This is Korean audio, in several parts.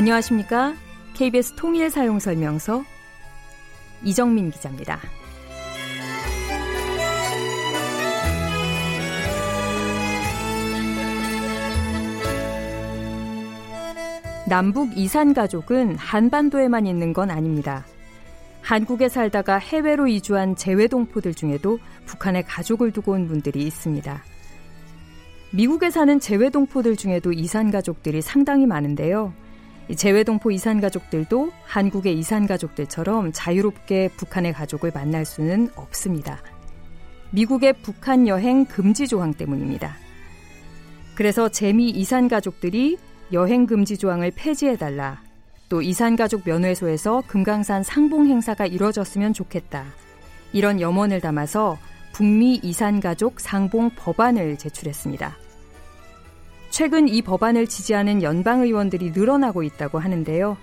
안녕하십니까? KBS 통일 사용 설명서 이정민 기자입니다. 남북 이산 가족은 한반도에만 있는 건 아닙니다. 한국에 살다가 해외로 이주한 재외동포들 중에도 북한에 가족을 두고 온 분들이 있습니다. 미국에 사는 재외동포들 중에도 이산 가족들이 상당히 많은데요. 재외동포 이산 가족들도 한국의 이산 가족들처럼 자유롭게 북한의 가족을 만날 수는 없습니다. 미국의 북한 여행 금지 조항 때문입니다. 그래서 재미 이산 가족들이 여행 금지 조항을 폐지해달라. 또 이산 가족 면회소에서 금강산 상봉 행사가 이뤄졌으면 좋겠다. 이런 염원을 담아서 북미 이산 가족 상봉 법안을 제출했습니다. 최근 이 법안을 지지하는 연방 의원들이 늘어나고 있다고 하는데요.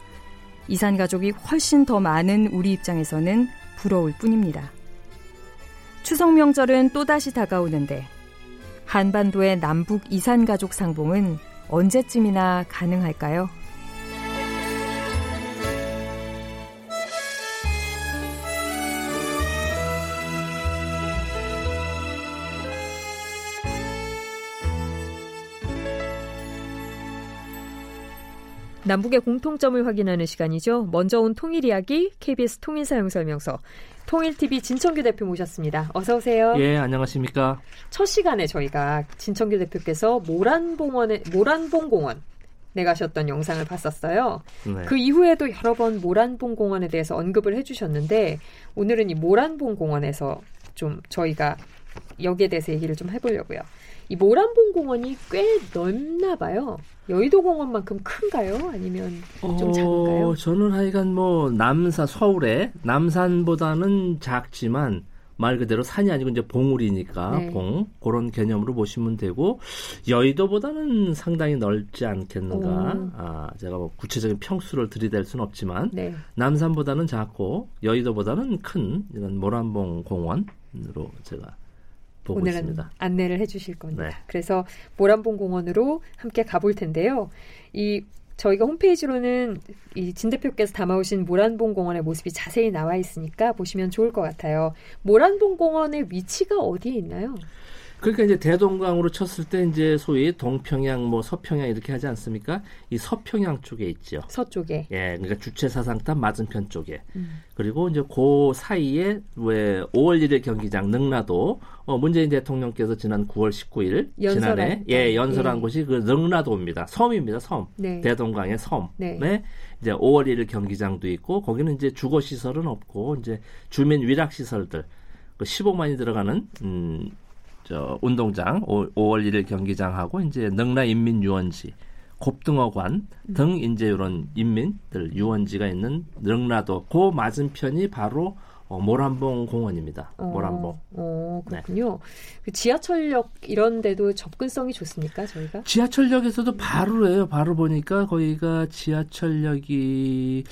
이산 가족이 훨씬 더 많은 우리 입장에서는 부러울 뿐입니다. 추석 명절은 또다시 다가오는데 한반도의 남북 이산 가족 상봉은 언제쯤이나 가능할까요? 남북의 공통점을 확인하는 시간이죠. 먼저 온 통일 이야기 KBS 통일 사용 설명서 통일TV 진청규 대표 모셨습니다. 어서 오세요. 예, 안녕하십니까. 첫 시간에 저희가 진청규 대표께서 모란봉원에 모란봉 공원 내 가셨던 영상을 봤었어요. 네. 그 이후에도 여러 번 모란봉 공원에 대해서 언급을 해주셨는데 오늘은 이 모란봉 공원에서 좀 저희가 여기에 대해서 얘기를 좀 해보려고요. 이 모란봉 공원이 꽤 넓나 봐요. 여의도 공원만큼 큰가요? 아니면 좀 어, 작은가요? 저는 하여간 뭐 남산 서울에 남산보다는 작지만 말 그대로 산이 아니고 이제 봉우리니까 네. 봉 그런 개념으로 보시면 되고 여의도보다는 상당히 넓지 않겠는가. 오. 아 제가 뭐 구체적인 평수를 들이댈 수는 없지만 네. 남산보다는 작고 여의도보다는 큰 이런 모란봉 공원으로 제가 보고 오늘은 있습니다. 안내를 해주실 겁니다. 네. 그래서 모란봉 공원으로 함께 가볼 텐데요. 이 저희가 홈페이지로는 이 진 대표께서 담아오신 모란봉 공원의 모습이 자세히 나와 있으니까 보시면 좋을 것 같아요. 모란봉 공원의 위치가 어디에 있나요? 그러니까 이제 대동강으로 쳤을 때 이제 소위 동평양 뭐 서평양 이렇게 하지 않습니까? 이 서평양 쪽에 있죠. 서쪽에. 예, 그러니까 주체 사상탑 맞은편 쪽에. 음. 그리고 이제 그 사이에 왜 5월 1일 경기장 능라도 어 문재인 대통령께서 지난 9월 19일 지난해 예, 연설한 예. 곳이 그 능라도입니다. 섬입니다. 섬. 네. 대동강의 섬. 네. 네. 이제 5월 1일 경기장도 있고 거기는 이제 주거 시설은 없고 이제 주민 위락 시설들 그 15만이 들어가는 음 저 운동장 5, 월 1일 경기장하고 이제 능라 인민 유원지 곱등어관 음. 등 이제 이런 인민들 유원지가 있는 능라도 그 맞은편이 바로 어, 모란봉 공원입니다. 어, 모란봉. 어, 그렇군요. 네. 그 지하철역 이런 데도 접근성이 좋습니까, 저희가? 지하철역에서도 바로예요. 바로 보니까 거기가 지하철역이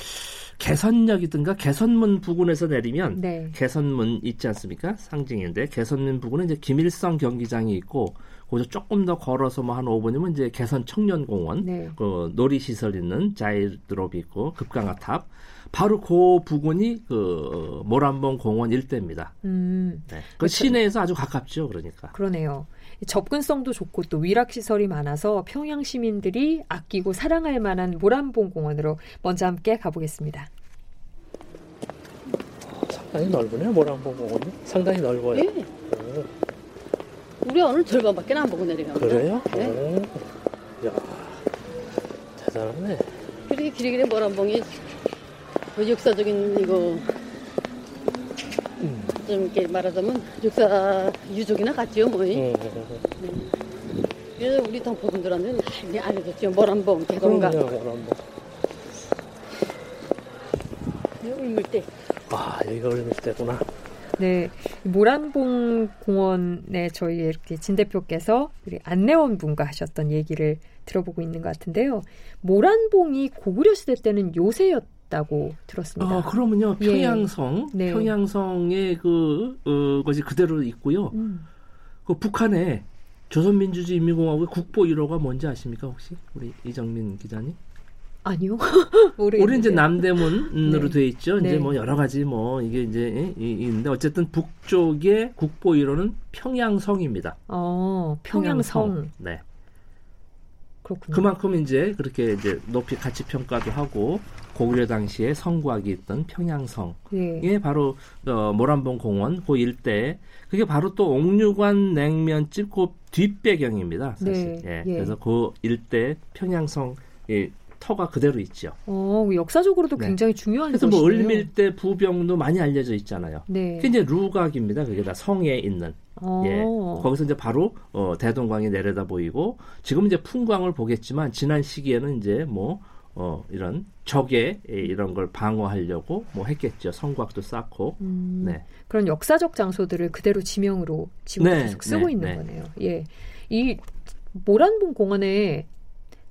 개선역이든가 개선문 부근에서 내리면 네. 개선문 있지 않습니까? 상징인데 개선문 부근은 이제 김일성 경기장이 있고 거기서 조금 더 걸어서 뭐 한 5분이면 이제 개선 청년공원, 네. 그 놀이시설 있는 자이드롭이 있고 급강화탑, 바로 그 부근이 그 모란봉 공원 일대입니다. 음. 네. 그 그렇죠. 시내에서 아주 가깝죠, 그러니까. 그러네요. 접근성도 좋고 또 위락 시설이 많아서 평양 시민들이 아끼고 사랑할 만한 모란봉 공원으로 먼저 함께 가보겠습니다. 상당히 넓으네요, 모란봉 공원이. 상당히 넓어요. 네. 우리 오늘 절반밖에 안 보고 내려요. 그래요? 네. 오. 야, 대단하네. 그렇게 길이 길이 모란봉이 그 역사적인 이거 음. 좀 이렇게 말하자면 역사 유적이나 같지요 뭐. 음. 음. 그래서 우리 동포분들한테는 많이 알려졌죠. 모란봉, 대동강. 모란봉. 울물대. 아 여기가 울물대구나. 네, 모란봉 공원에 저희 이렇게 진 대표께서 우리 안내원 분과 하셨던 얘기를 들어보고 있는 것 같은데요. 모란봉이 고구려 시대 때는 요새였 다고 들었습니다. 아, 그러면요. 예. 평양성, 예. 네. 평양성의 그 어, 것이 그대로 있고요. 음. 그 북한에 조선민주주의 인민공화국의 국보 1호가 뭔지 아십니까 혹시 우리 이정민 기자님? 아니요. 모르겠는데. 우리 이제 남대문으로 네. 돼 있죠. 네. 이제 뭐 여러 가지 뭐 이게 이제 있는데 어쨌든 북쪽의 국보 1호는 평양성입니다. 어, 평양성. 평양성. 네. 그렇군요. 그만큼 이제 그렇게 이제 높이 가치 평가도 하고 고구려 당시에 성곽이 있던 평양성이 예. 바로 어, 모란봉 공원 그 일대 그게 바로 또 옥류관 냉면집 그 뒷배경입니다. 사실. 네. 예. 예. 그래서 그 일대 평양성 이 터가 그대로 있죠. 어, 역사적으로도 네. 굉장히 중요한 그래서 뭐 을밀대 부병도 많이 알려져 있잖아요. 네. 그게 이제 루각입니다. 그게 다 성에 있는. 어. 예. 거기서 이제 바로 어, 대동강이 내려다 보이고 지금 이제 풍광을 보겠지만 지난 시기에는 이제 뭐 어, 이런 적의 이런 걸 방어하려고 뭐 했겠죠. 성곽도 쌓고. 음, 네. 그런 역사적 장소들을 그대로 지명으로 지금 네, 계속 쓰고 네, 있는 네. 거네요. 예. 이 모란봉 공원에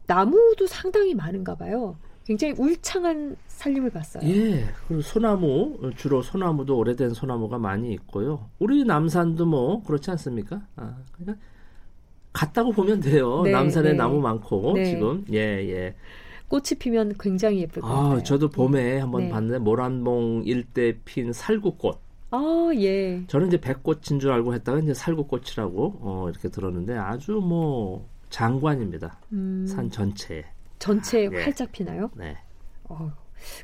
나무도 상당히 많은가 봐요. 굉장히 울창한 살림을 봤어요. 예. 그리고 소나무 주로 소나무도 오래된 소나무가 많이 있고요. 우리 남산도 뭐 그렇지 않습니까? 아, 그러니까 갔다고 보면 돼요. 네, 남산에 네. 나무 많고 네. 지금 예 예. 꽃이 피면 굉장히 예쁠 것 아, 같아요. 저도 봄에 네. 한번 네. 봤는데 모란봉 일대 핀 살구꽃. 아, 예. 저는 이제 백꽃인 줄 알고 했다가 이제 살구꽃이라고 어, 이렇게 들었는데 아주 뭐 장관입니다. 음. 산 전체에. 전체에 아, 예. 활짝 피나요? 네. 어,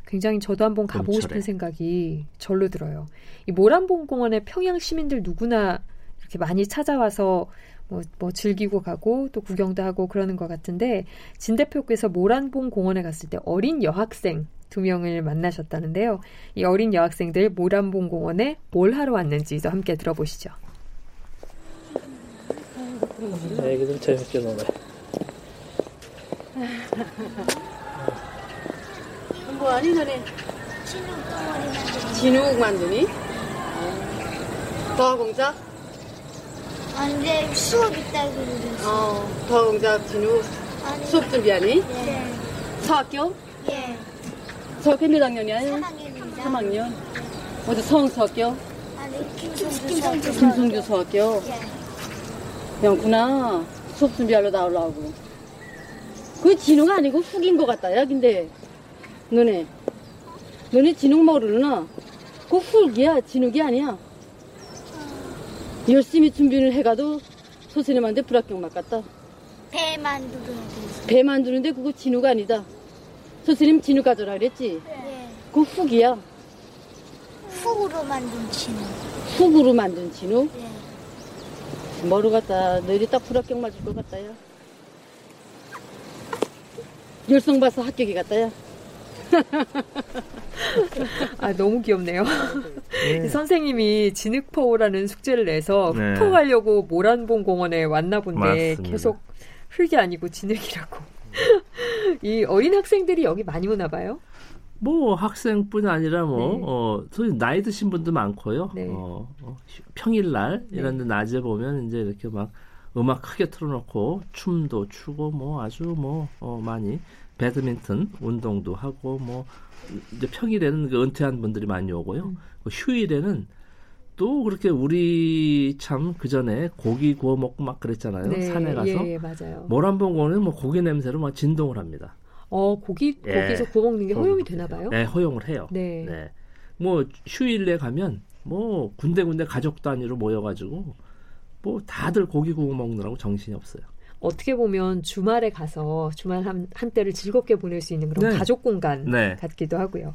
굉장히 저도 한번 가보고 봄철에. 싶은 생각이 절로 들어요. 이 모란봉 공원에 평양 시민들 누구나 이렇게 많이 찾아와서 뭐, 뭐 즐기고 가고 또 구경도 하고 그러는 것 같은데 진 대표께서 모란봉 공원에 갔을 때 어린 여학생 두 명을 만나셨다는데요. 이 어린 여학생들 모란봉 공원에 뭘 하러 왔는지도 함께 들어보시죠. 애기들 재밌게 노네. 뭐하니 너네? 진욱 만드니? 아, 근데 수업 있다고 그러셨어. 어, 도화공작 진욱 수업 준비하니? 네. 서학교? 예. 서학교 몇 학년이야? 3학년입니다. 3학년. 어디 성서학교? 아니, 김성주 김성주 김성주 서학교? 예. 영구나. 수업 준비하러 나오려고. 그 진우가 아니고 훅인 것 같다, 야, 근데. 너네. 너네 진욱 모르나? 그 훅이야, 진욱이 아니야. 열심히 준비를 해가도 선생님한테 불합격 맞갔다. 배 돼. 배 만드는데 그거 진욱 아니다. 선생님 진욱 가져라 그랬지? 예. 그 훅이야. 훅으로 만든 진우. 훅으로 만든 진욱? 예. 뭐로 갔다. 너희들 딱 불합격 맞을 것 같다 야. 열성 봐서 합격이 갔다야. 아 너무 귀엽네요. 네. 선생님이 진흙포라는 숙제를 내서 네. 흙포하려고 모란봉 공원에 왔나 본데 맞습니다. 계속 흙이 아니고 진흙이라고. 이 어린 학생들이 여기 많이 오나 봐요. 뭐 학생뿐이 아니라 뭐 네. 어, 소위 나이 드신 분도 많고요. 네. 어, 어, 평일날 네. 이런 데 낮에 보면 이제 이렇게 막 음악 크게 틀어놓고 춤도 추고 뭐 아주 뭐 어, 많이 배드민턴 운동도 하고 뭐 이제 평일에는 그 은퇴한 분들이 많이 오고요. 음. 그 휴일에는 또 그렇게 우리 참 그 전에 고기 구워 먹고 막 그랬잖아요. 네, 산에 가서 예, 예, 맞아요. 모란봉고는 뭐 고기 냄새로 막 진동을 합니다. 어 고기 예, 거기서 구워 먹는 게 허용이 되나 봐요? 네, 허용을 해요. 네. 네. 뭐 휴일에 가면 뭐 군데군데 가족 단위로 모여가지고 뭐 다들 고기 구워 먹느라고 정신이 없어요. 어떻게 보면 주말에 가서 주말 한, 한때를 즐겁게 보낼 수 있는 그런 네. 가족 공간 네. 같기도 하고요.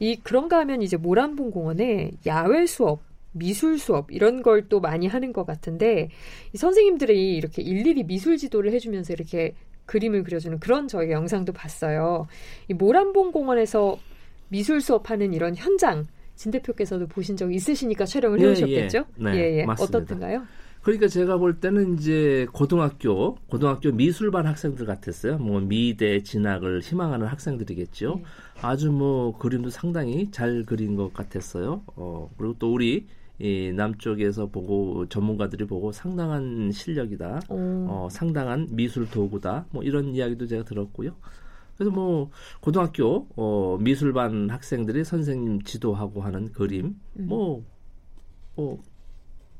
이 그런가 하면 이제 모란봉 공원에 야외 수업, 미술 수업 이런 걸 또 많이 하는 것 같은데 이 선생님들이 이렇게 일일이 미술 지도를 해주면서 이렇게 그림을 그려주는 그런 저희 영상도 봤어요. 이 모란봉 공원에서 미술 수업하는 이런 현장 진 대표께서도 보신 적 있으시니까 촬영을 예, 해오셨겠죠? 예, 네, 예, 예. 어떻든가요? 그러니까 제가 볼 때는 이제 고등학교 고등학교 미술반 학생들 같았어요. 뭐 미대 진학을 희망하는 학생들이겠죠. 네. 아주 뭐 그림도 상당히 잘 그린 것 같았어요. 어 그리고 또 우리 이 남쪽에서 보고 전문가들이 보고 상당한 실력이다. 오. 어 상당한 미술 도구다. 뭐 이런 이야기도 제가 들었고요. 그래서 뭐 고등학교 어 미술반 학생들이 선생님 지도하고 하는 그림 음. 뭐, 뭐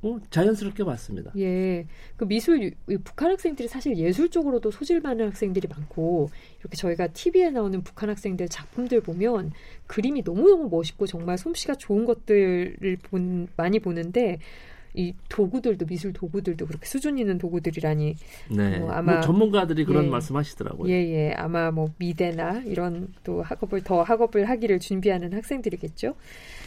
뭐 자연스럽게 봤습니다. 예. 그 미술 북한 학생들이 사실 예술 쪽으로도 소질 많은 학생들이 많고 이렇게 저희가 TV에 나오는 북한 학생들 작품들 보면 그림이 너무 너무 멋있고 정말 솜씨가 좋은 것들을 본, 많이 보는데 이 도구들도 미술 도구들도 그렇게 수준 있는 도구들이라니 네. 뭐 아마 뭐 전문가들이 그런 예, 말씀하시더라고요. 예예 예. 아마 뭐 미대나 이런 또 학업을 더 학업을 하기를 준비하는 학생들이겠죠.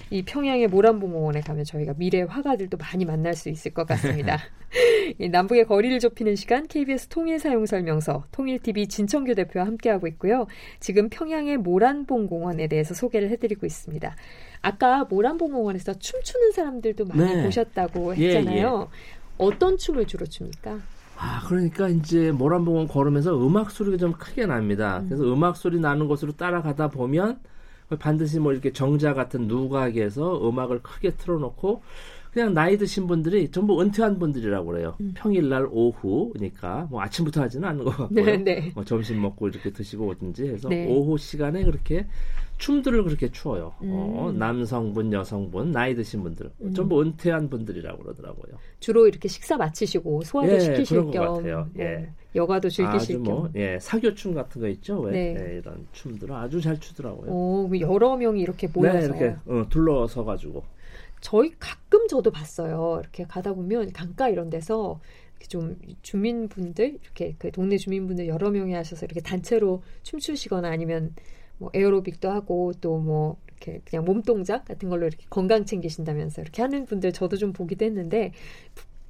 이 평양의 모란봉공원에 가면 저희가 미래 화가들도 많이 만날 수 있을 것 같습니다. 이 남북의 거리를 좁히는 시간 KBS 통일 사용 설명서 통일TV 진청규 대표와 함께하고 있고요. 지금 평양의 모란봉공원에 대해서 소개를 해드리고 있습니다. 아까 모란봉공원에서 춤추는 사람들도 많이 네. 보셨다고 했잖아요. 예, 예. 어떤 춤을 주로 춥니까? 아, 그러니까 이제 모란봉원 걸으면서 음악 소리가 좀 크게 납니다. 음. 그래서 음악 소리 나는 곳으로 따라가다 보면 반드시 뭐 이렇게 정자 같은 누각에서 음악을 크게 틀어놓고 그냥 나이 드신 분들이 전부 은퇴한 분들이라고 그래요. 음. 평일날 오후니까 뭐 아침부터 하지는 않는 것 같고요. 네, 네. 뭐 점심 먹고 이렇게 드시고 오든지 해서 네. 오후 시간에 그렇게 춤들을 그렇게 추어요. 어, 음. 어, 남성분, 여성분, 나이 드신 분들 음. 전부 은퇴한 분들이라고 그러더라고요. 주로 이렇게 식사 마치시고 소화도 예, 시키실 겸. 뭐 예. 여가도 즐기실 뭐, 겸. 예, 사교춤 같은 거 있죠. 왜? 네. 네, 이런 춤들을 아주 잘 추더라고요. 오, 여러 명이 이렇게 모여서 네, 이렇게 어, 둘러서 가지고. 저희 가끔 저도 봤어요. 이렇게 가다 보면 강가 이런 데서 좀 주민분들 이렇게 그 동네 주민분들 여러 명이 하셔서 이렇게 단체로 춤추시거나 아니면 뭐 에어로빅도 하고 또 뭐 이렇게 그냥 몸 동작 같은 걸로 이렇게 건강 챙기신다면서 이렇게 하는 분들 저도 좀 보기도 했는데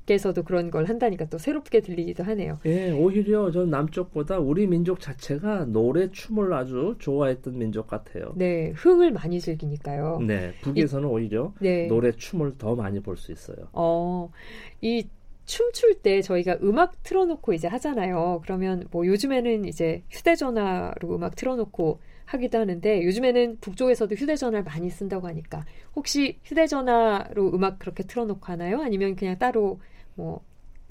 북께서도 그런 걸 한다니까 또 새롭게 들리기도 하네요. 예, 오히려 전 남쪽보다 우리 민족 자체가 노래 춤을 아주 좋아했던 민족 같아요. 네, 흥을 많이 즐기니까요. 네, 북에서는 이, 오히려 네. 노래 춤을 더 많이 볼 수 있어요. 어, 이 춤출 때 저희가 음악 틀어놓고 이제 하잖아요. 그러면 뭐 요즘에는 이제 휴대전화로 음악 틀어놓고 하기도 하는데 요즘에는 북쪽에서도 휴대전화를 많이 쓴다고 하니까 혹시 휴대전화로 음악 그렇게 틀어놓고 하나요? 아니면 그냥 따로 뭐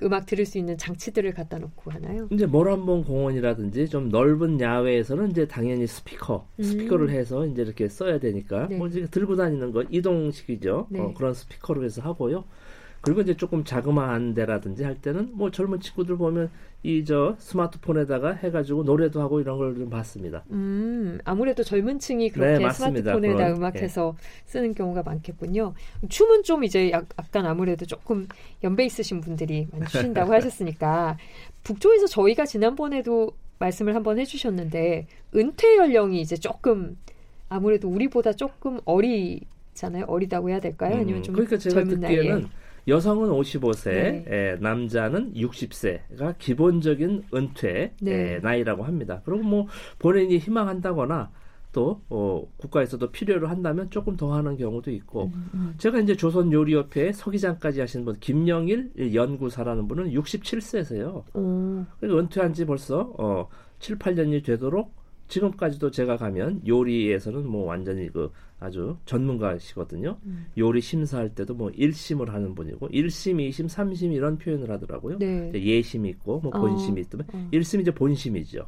음악 들을 수 있는 장치들을 갖다 놓고 하나요? 이제 모란봉 공원이라든지 좀 넓은 야외에서는 이제 당연히 스피커, 음. 스피커를 해서 이제 이렇게 써야 되니까 네. 뭐 이제 들고 다니는 거 이동식이죠. 네. 어, 그런 스피커로 해서 하고요. 그리고 이제 조금 자그마한 데라든지 할 때는 뭐 젊은 친구들 보면 이 저 스마트폰에다가 해가지고 노래도 하고 이런 걸 좀 봤습니다. 음, 아무래도 젊은 층이 그렇게 네, 스마트폰에다 그런, 음악해서 예. 쓰는 경우가 많겠군요. 춤은 좀 이제 약, 간 아무래도 조금 연배 있으신 분들이 많이 추신다고 하셨으니까 북쪽에서 저희가 지난번에도 말씀을 한번 해주셨는데 은퇴 연령이 이제 조금 아무래도 우리보다 조금 어리 잖아요. 어리다고 해야 될까요? 아니면 좀 음, 그러니까 제가 젊은 듣기에는 나이에. 여성은 55세, 네. 에, 남자는 60세가 기본적인 은퇴 네. 에, 나이라고 합니다. 그리고 뭐 본인이 희망한다거나 또 어, 국가에서도 필요로 한다면 조금 더 하는 경우도 있고 음, 음. 제가 이제 조선 요리협회 서기장까지 하신 분 김영일 연구사라는 분은 67세세요. 음. 그러니까 은퇴한 지 벌써 어, 7, 8년이 되도록 지금까지도 제가 가면 요리에서는 뭐 완전히 그 아주 전문가시거든요. 음. 요리 심사할 때도 뭐 1심을 하는 분이고 1심, 2심, 3심 이런 표현을 하더라고요. 네. 예심이 있고 뭐 본심이 어. 있다면 어. 1심이 이제 본심이죠.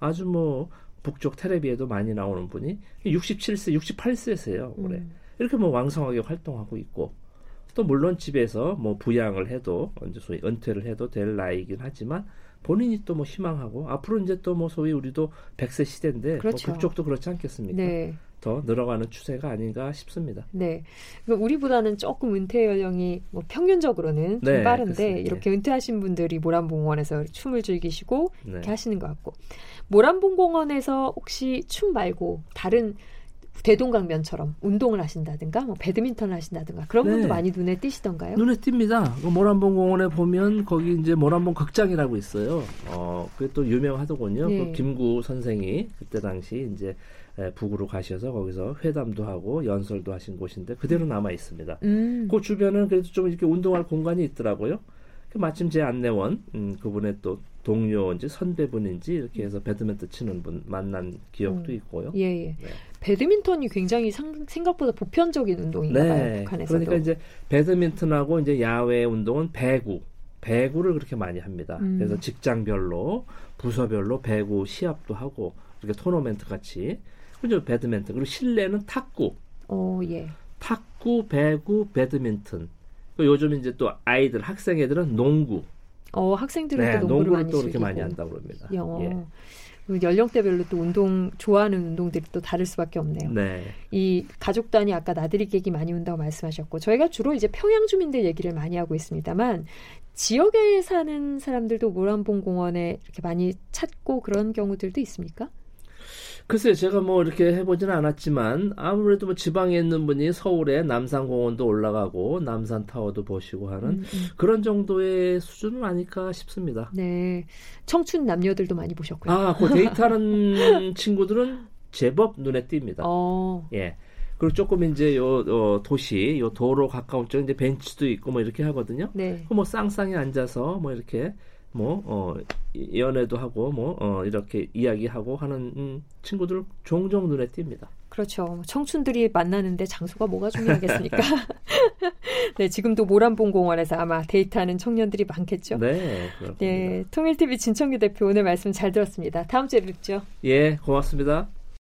아주 뭐 북쪽 테레비에도 많이 나오는 분이 67세, 68세세요. 올해. 음. 이렇게 뭐 왕성하게 활동하고 있고 또 물론 집에서 뭐 부양을 해도 이제 소위 은퇴를 해도 될 나이긴 하지만 본인이 또 뭐 희망하고 앞으로 이제 또 뭐 소위 우리도 100세 시대인데 뭐 그렇죠. 뭐 북쪽도 그렇지 않겠습니까? 네. 더 늘어가는 추세가 아닌가 싶습니다. 네. 우리보다는 조금 은퇴 연령이 뭐 평균적으로는 좀 네, 빠른데 그렇습니다. 이렇게 은퇴하신 분들이 모란봉원에서 춤을 즐기시고 네. 이렇게 하시는 것 같고 모란봉공원에서 혹시 춤 말고 다른 대동강변처럼 운동을 하신다든가 뭐 배드민턴을 하신다든가 그런 네. 분도 많이 눈에 띄시던가요? 눈에 띕니다. 그 모란봉 공원에 보면 거기 이제 모란봉 극장이라고 있어요. 어, 그게 또 유명하더군요. 네. 그 김구 선생이 그때 당시 이제 북으로 가셔서 거기서 회담도 하고 연설도 하신 곳인데 그대로 음. 남아 있습니다. 음. 그 주변은 그래도 좀 이렇게 운동할 공간이 있더라고요. 그 마침 제 안내원 음, 그분의 또 동료인지 선배분인지 이렇게 해서 배드민턴 치는 분 만난 기억도 음. 있고요. 예, 예. 네. 배드민턴이 굉장히 상, 생각보다 보편적인 운동인가 네. 봐요, 북한에서도. 그러니까 이제 배드민턴하고 이제 야외 운동은 배구, 배구를 그렇게 많이 합니다. 음. 그래서 직장별로 부서별로 배구 시합도 하고 이렇게 토너멘트 같이 그죠 배드민턴 그리고 실내는 탁구. 어, 예. 탁구, 배구, 배드민턴 요즘 이제 또 아이들 학생 애들은 농구. 어 학생들은 네, 또 농구를, 많이 또 그렇게 많이 한다고 그럽니다. 예. 연령대별로 또 운동 좋아하는 운동들이 또 다를 수밖에 없네요. 네. 이 가족 단위 아까 나들이 계기 많이 온다고 말씀하셨고 저희가 주로 이제 평양 주민들 얘기를 많이 하고 있습니다만 지역에 사는 사람들도 모란봉 공원에 이렇게 많이 찾고 그런 경우들도 있습니까? 글쎄요, 제가 뭐 이렇게 해보지는 않았지만 아무래도 뭐 지방에 있는 분이 서울에 남산공원도 올라가고 남산타워도 보시고 하는 음, 음. 그런 정도의 수준은 아닐까 싶습니다. 네, 청춘 남녀들도 많이 보셨고요. 아, 그 데이트하는 친구들은 제법 눈에 띕니다. 어. 예. 그리고 조금 이제 요, 요 도시, 요 도로 가까운 쪽 이제 벤치도 있고 뭐 이렇게 하거든요. 네. 뭐 쌍쌍이 앉아서 뭐 이렇게 뭐, 어, 연애도 하고, 뭐, 어, 이렇게 이야기하고 하는 음, 친구들 종종 눈에 띕니다. 그렇죠. 청춘들이 만나는데 장소가 뭐가 중요하겠습니까? 네, 지금도 모란봉공원에서 아마 데이트하는 청년들이 많겠죠? 네, 그렇습니다. 네, 통일TV 진청규 대표 오늘 말씀 잘 들었습니다. 다음 주에 뵙죠. 예, 고맙습니다.